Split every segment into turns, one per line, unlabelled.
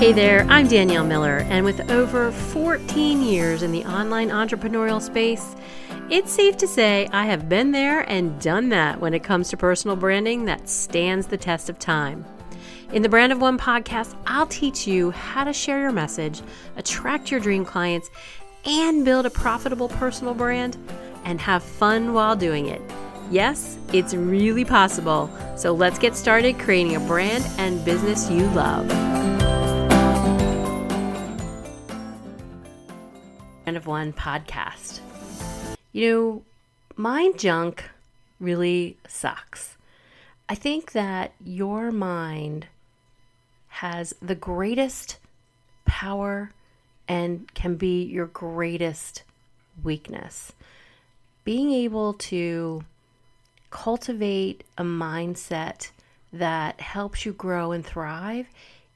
Hey there, I'm Danielle Miller, and with over 14 years in the online entrepreneurial space, it's safe to say I have been there and done that when it comes to personal branding that stands the test of time. In the Brand of One podcast, I'll teach you how to share your message, attract your dream clients, and build a profitable personal brand and have fun while doing it. Yes, it's really possible. So let's get started creating a brand and business you love. Of One podcast. You know, mind junk really sucks. I think that your mind has the greatest power and can be your greatest weakness. Being able to cultivate a mindset that helps you grow and thrive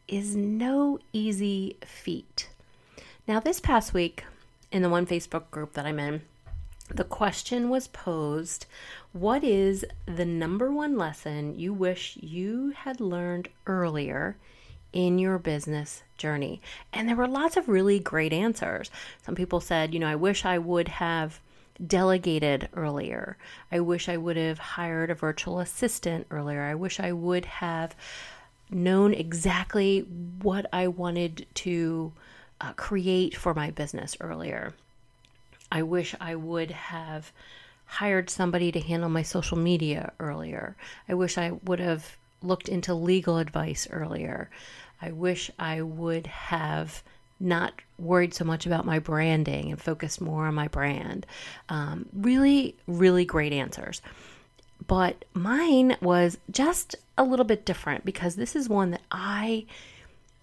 is no easy feat. Now, this past week, in the one Facebook group that I'm in, the question was posed What is the number one lesson you wish you had learned earlier in your business journey? And there were lots of really great answers. Some people said, You know, I wish I would have delegated earlier. I wish I would have hired a virtual assistant earlier. I wish I would have known exactly what I wanted to uh, create for my business earlier. I wish I would have hired somebody to handle my social media earlier. I wish I would have looked into legal advice earlier. I wish I would have not worried so much about my branding and focused more on my brand. Um, really, really great answers. But mine was just a little bit different because this is one that I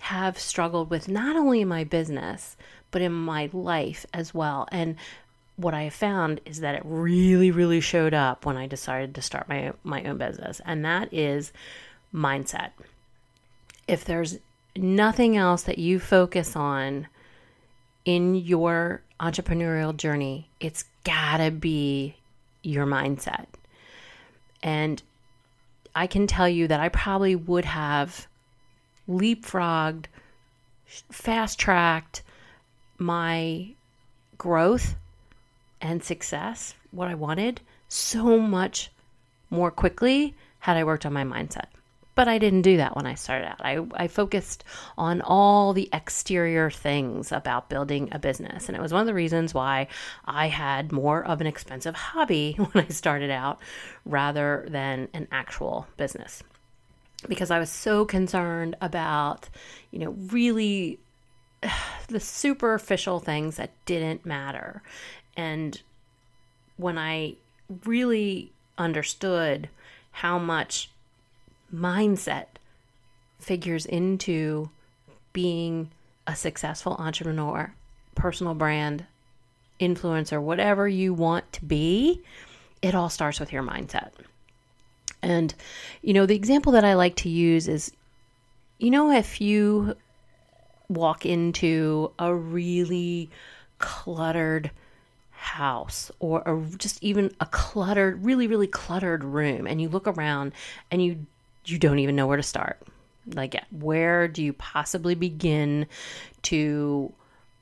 have struggled with not only in my business, but in my life as well. And what I have found is that it really, really showed up when I decided to start my my own business, and that is mindset. If there's nothing else that you focus on in your entrepreneurial journey, it's gotta be your mindset. And I can tell you that I probably would have leapfrogged, fast tracked my growth and success, what I wanted, so much more quickly had I worked on my mindset. But I didn't do that when I started out. I, I focused on all the exterior things about building a business. And it was one of the reasons why I had more of an expensive hobby when I started out rather than an actual business because I was so concerned about, you know, really the superficial things that didn't matter. And when I really understood how much mindset figures into being a successful entrepreneur, personal brand, influencer, whatever you want to be, it all starts with your mindset. And, you know, the example that I like to use is you know, if you walk into a really cluttered house or a, just even a cluttered, really, really cluttered room, and you look around and you you don't even know where to start. Like, where do you possibly begin to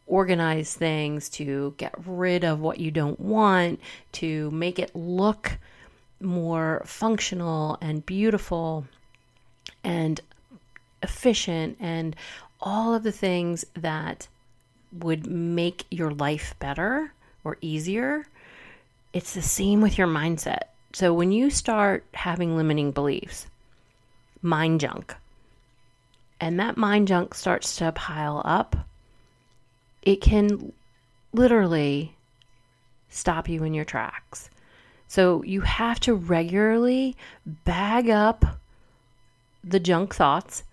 organize things, to get rid of what you don't want, to make it look more functional and beautiful and efficient and all of the things that would make your life better or easier. It's the same with your mindset. So when you start having limiting beliefs, mind junk, and that mind junk starts to pile up, it can literally stop you in your tracks. So you have to regularly bag up the junk thoughts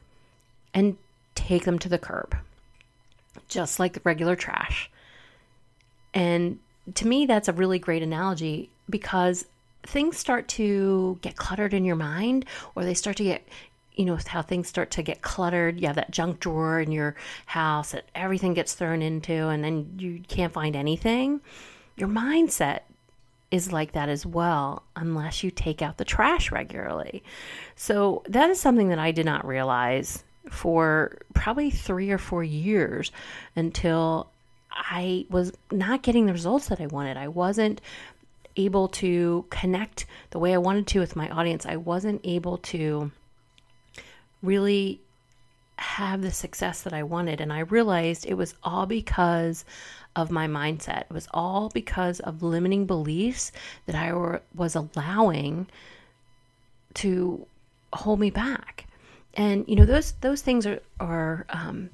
and take them to the curb, just like the regular trash. And to me, that's a really great analogy because things start to get cluttered in your mind, or they start to get, you know, how things start to get cluttered. You have that junk drawer in your house that everything gets thrown into, and then you can't find anything. Your mindset is like that as well, unless you take out the trash regularly. So, that is something that I did not realize for probably three or four years until I was not getting the results that I wanted. I wasn't able to connect the way I wanted to with my audience. I wasn't able to really have the success that I wanted. And I realized it was all because of my mindset. It was all because of limiting beliefs that I were, was allowing to hold me back. And you know those those things are are um,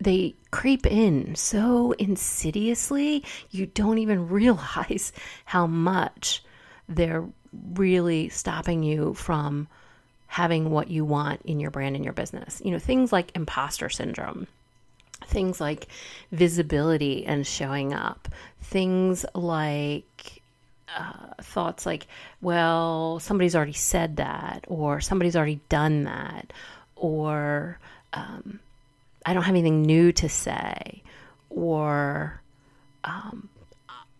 they creep in so insidiously you don't even realize how much they're really stopping you from having what you want in your brand and your business. You know, things like imposter syndrome, things like visibility and showing up, things like uh, thoughts like, well, somebody's already said that, or somebody's already done that, or um, I don't have anything new to say, or um,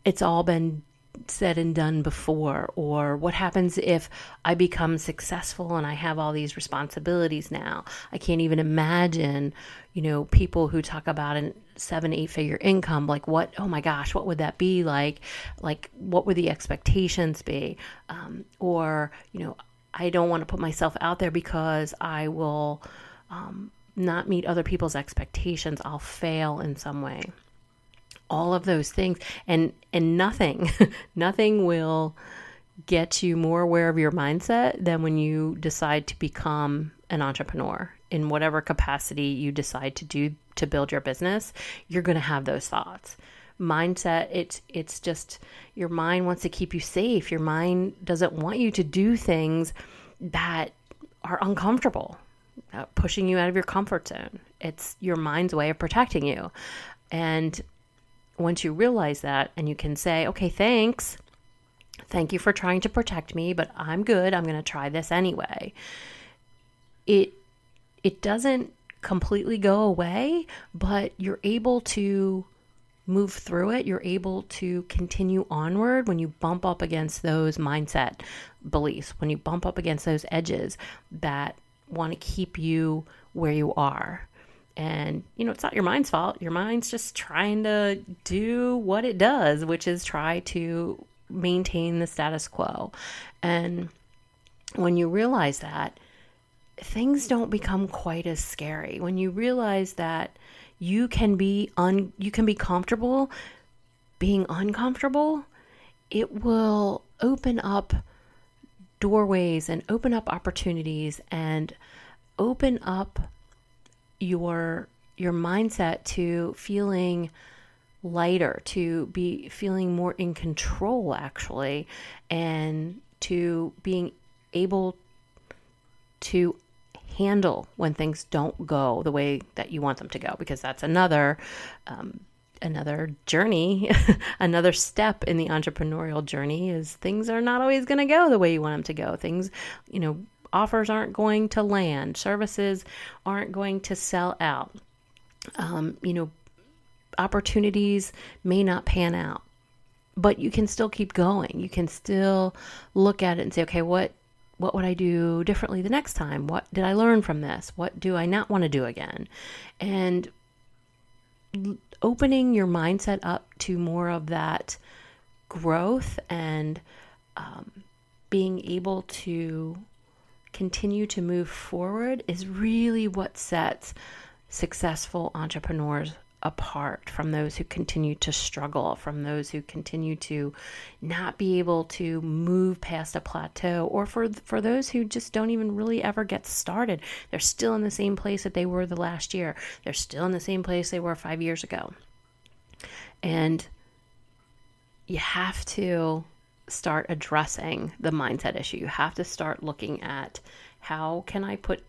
it's all been said and done before or what happens if i become successful and i have all these responsibilities now? I can't even imagine you know people who talk about a seven eight figure income like what oh my gosh what would that be like? Like what would the expectations be? Um, or you know i don't want to put myself out there because i will um, not meet other people's expectations. I'll fail in some way all of those things. And and nothing nothing will get you more aware of your mindset than when you decide to become an entrepreneur. In whatever capacity you decide to do to build your business you're going to have those thoughts. Mindset it's it's just your mind wants to keep you safe. Your mind doesn't want you to do things that are uncomfortable pushing you out of your comfort zone. It's your mind's way of protecting you. And once you realize that and you can say, okay, thanks. Thank you for trying to protect me, but I'm good. I'm going to try this anyway. It it doesn't completely go away, but you're able to move through it. You're able to continue onward when you bump up against those mindset beliefs, when you bump up against those edges that want to keep you where you are. And, you know, it's not your mind's fault. Your mind's just trying to do what it does, which is try to maintain the status quo. And when you realize that, things don't become quite as scary. When you realize that you can be un you can be comfortable being uncomfortable, it will open up doorways and open up opportunities and open up your your mindset to feeling lighter, to be feeling more in control actually, and to being able to handle when things don't go the way that you want them to go because that's another um, another journey another step in the entrepreneurial journey is things are not always going to go the way you want them to go. Things you know offers aren't going to land, services aren't going to sell out. Um, you know, opportunities may not pan out, but you can still keep going. You can still look at it and say, okay, what what would I do differently the next time? What did I learn from this? What do I not want to do again? And opening your mindset up to more of that growth and um, being able to continue to move forward is really what sets successful entrepreneurs apart from those who continue to struggle, from those who continue to not be able to move past a plateau, or for for those who just don't even really ever get started. They're still in the same place that they were the last year. They're still in the same place they were 5 years ago. And you have to start addressing the mindset issue. You have to start looking at how can I put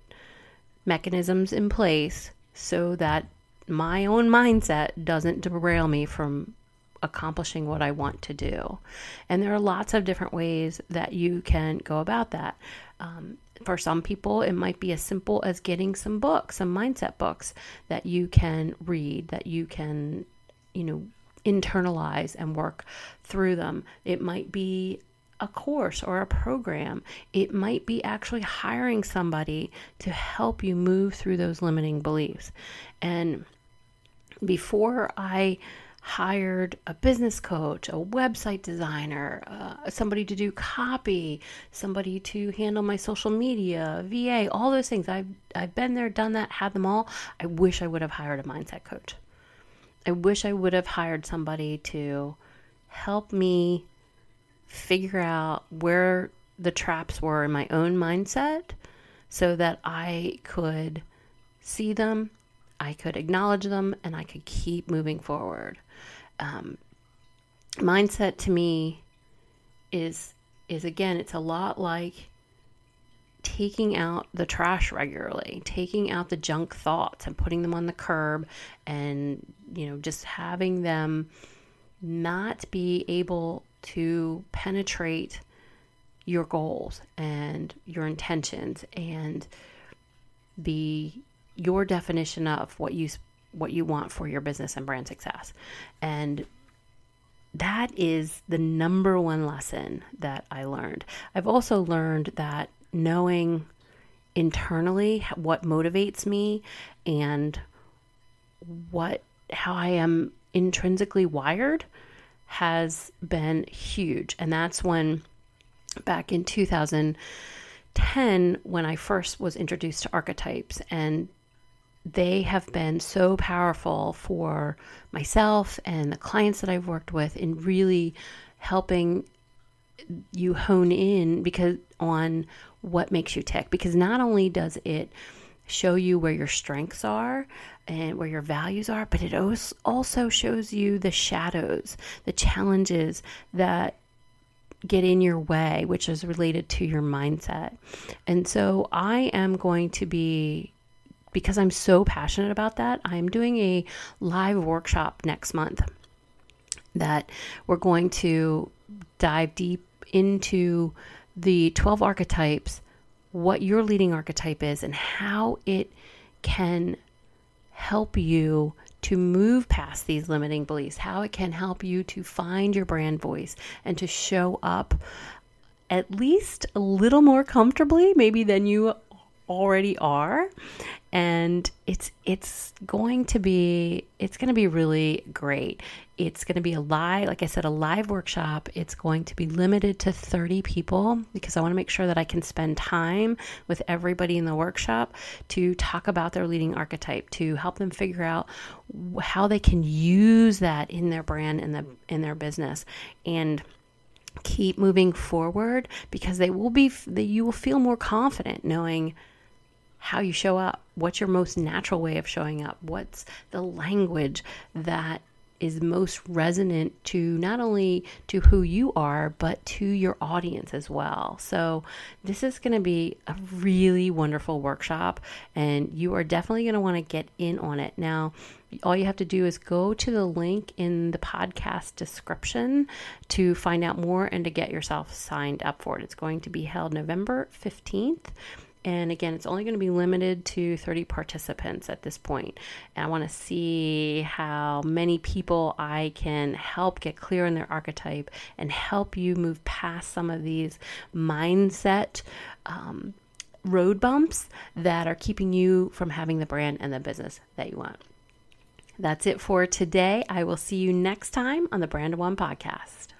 mechanisms in place so that my own mindset doesn't derail me from accomplishing what I want to do. And there are lots of different ways that you can go about that. Um, for some people, it might be as simple as getting some books, some mindset books that you can read, that you can, you know, internalize and work through them. It might be a course or a program. It might be actually hiring somebody to help you move through those limiting beliefs. And before I hired a business coach, a website designer, uh, somebody to do copy, somebody to handle my social media, VA, all those things. I've I've been there, done that, had them all. I wish I would have hired a mindset coach. I wish I would have hired somebody to help me figure out where the traps were in my own mindset so that I could see them, I could acknowledge them, and I could keep moving forward. Um, mindset to me is is again it's a lot like taking out the trash regularly taking out the junk thoughts and putting them on the curb and you know just having them not be able to penetrate your goals and your intentions and be your definition of what you what you want for your business and brand success. And that is the number one lesson that I learned. I've also learned that knowing internally what motivates me and what how I am intrinsically wired has been huge. And that's when back in 2010 when I first was introduced to archetypes and they have been so powerful for myself and the clients that I've worked with in really helping you hone in because on what makes you tick because not only does it show you where your strengths are and where your values are but it also shows you the shadows the challenges that get in your way which is related to your mindset. And so i am going to be because I'm so passionate about that, I'm doing a live workshop next month that we're going to dive deep into the 12 archetypes, what your leading archetype is, and how it can help you to move past these limiting beliefs, how it can help you to find your brand voice and to show up at least a little more comfortably, maybe than you already are. And it's it's going to be it's going to be really great. It's going to be a live like i said a live workshop. It's going to be limited to 30 people because i want to make sure that i can spend time with everybody in the workshop to talk about their leading archetype to help them figure out how they can use that in their brand and the in their business and keep moving forward because they will be that you will feel more confident knowing how you show up. What's your most natural way of showing up? What's the language that is most resonant to not only to who you are but to your audience as well. So this is going to be a really wonderful workshop and you are definitely going to want to get in on it. Now, all you have to do is go to the link in the podcast description to find out more and to get yourself signed up for it. It's going to be held November 15th and again, it's only going to be limited to 30 participants at this point. And I want to see how many people I can help get clear in their archetype and help you move past some of these mindset um, road bumps that are keeping you from having the brand and the business that you want. That's it for today. I will see you next time on the Brand One podcast.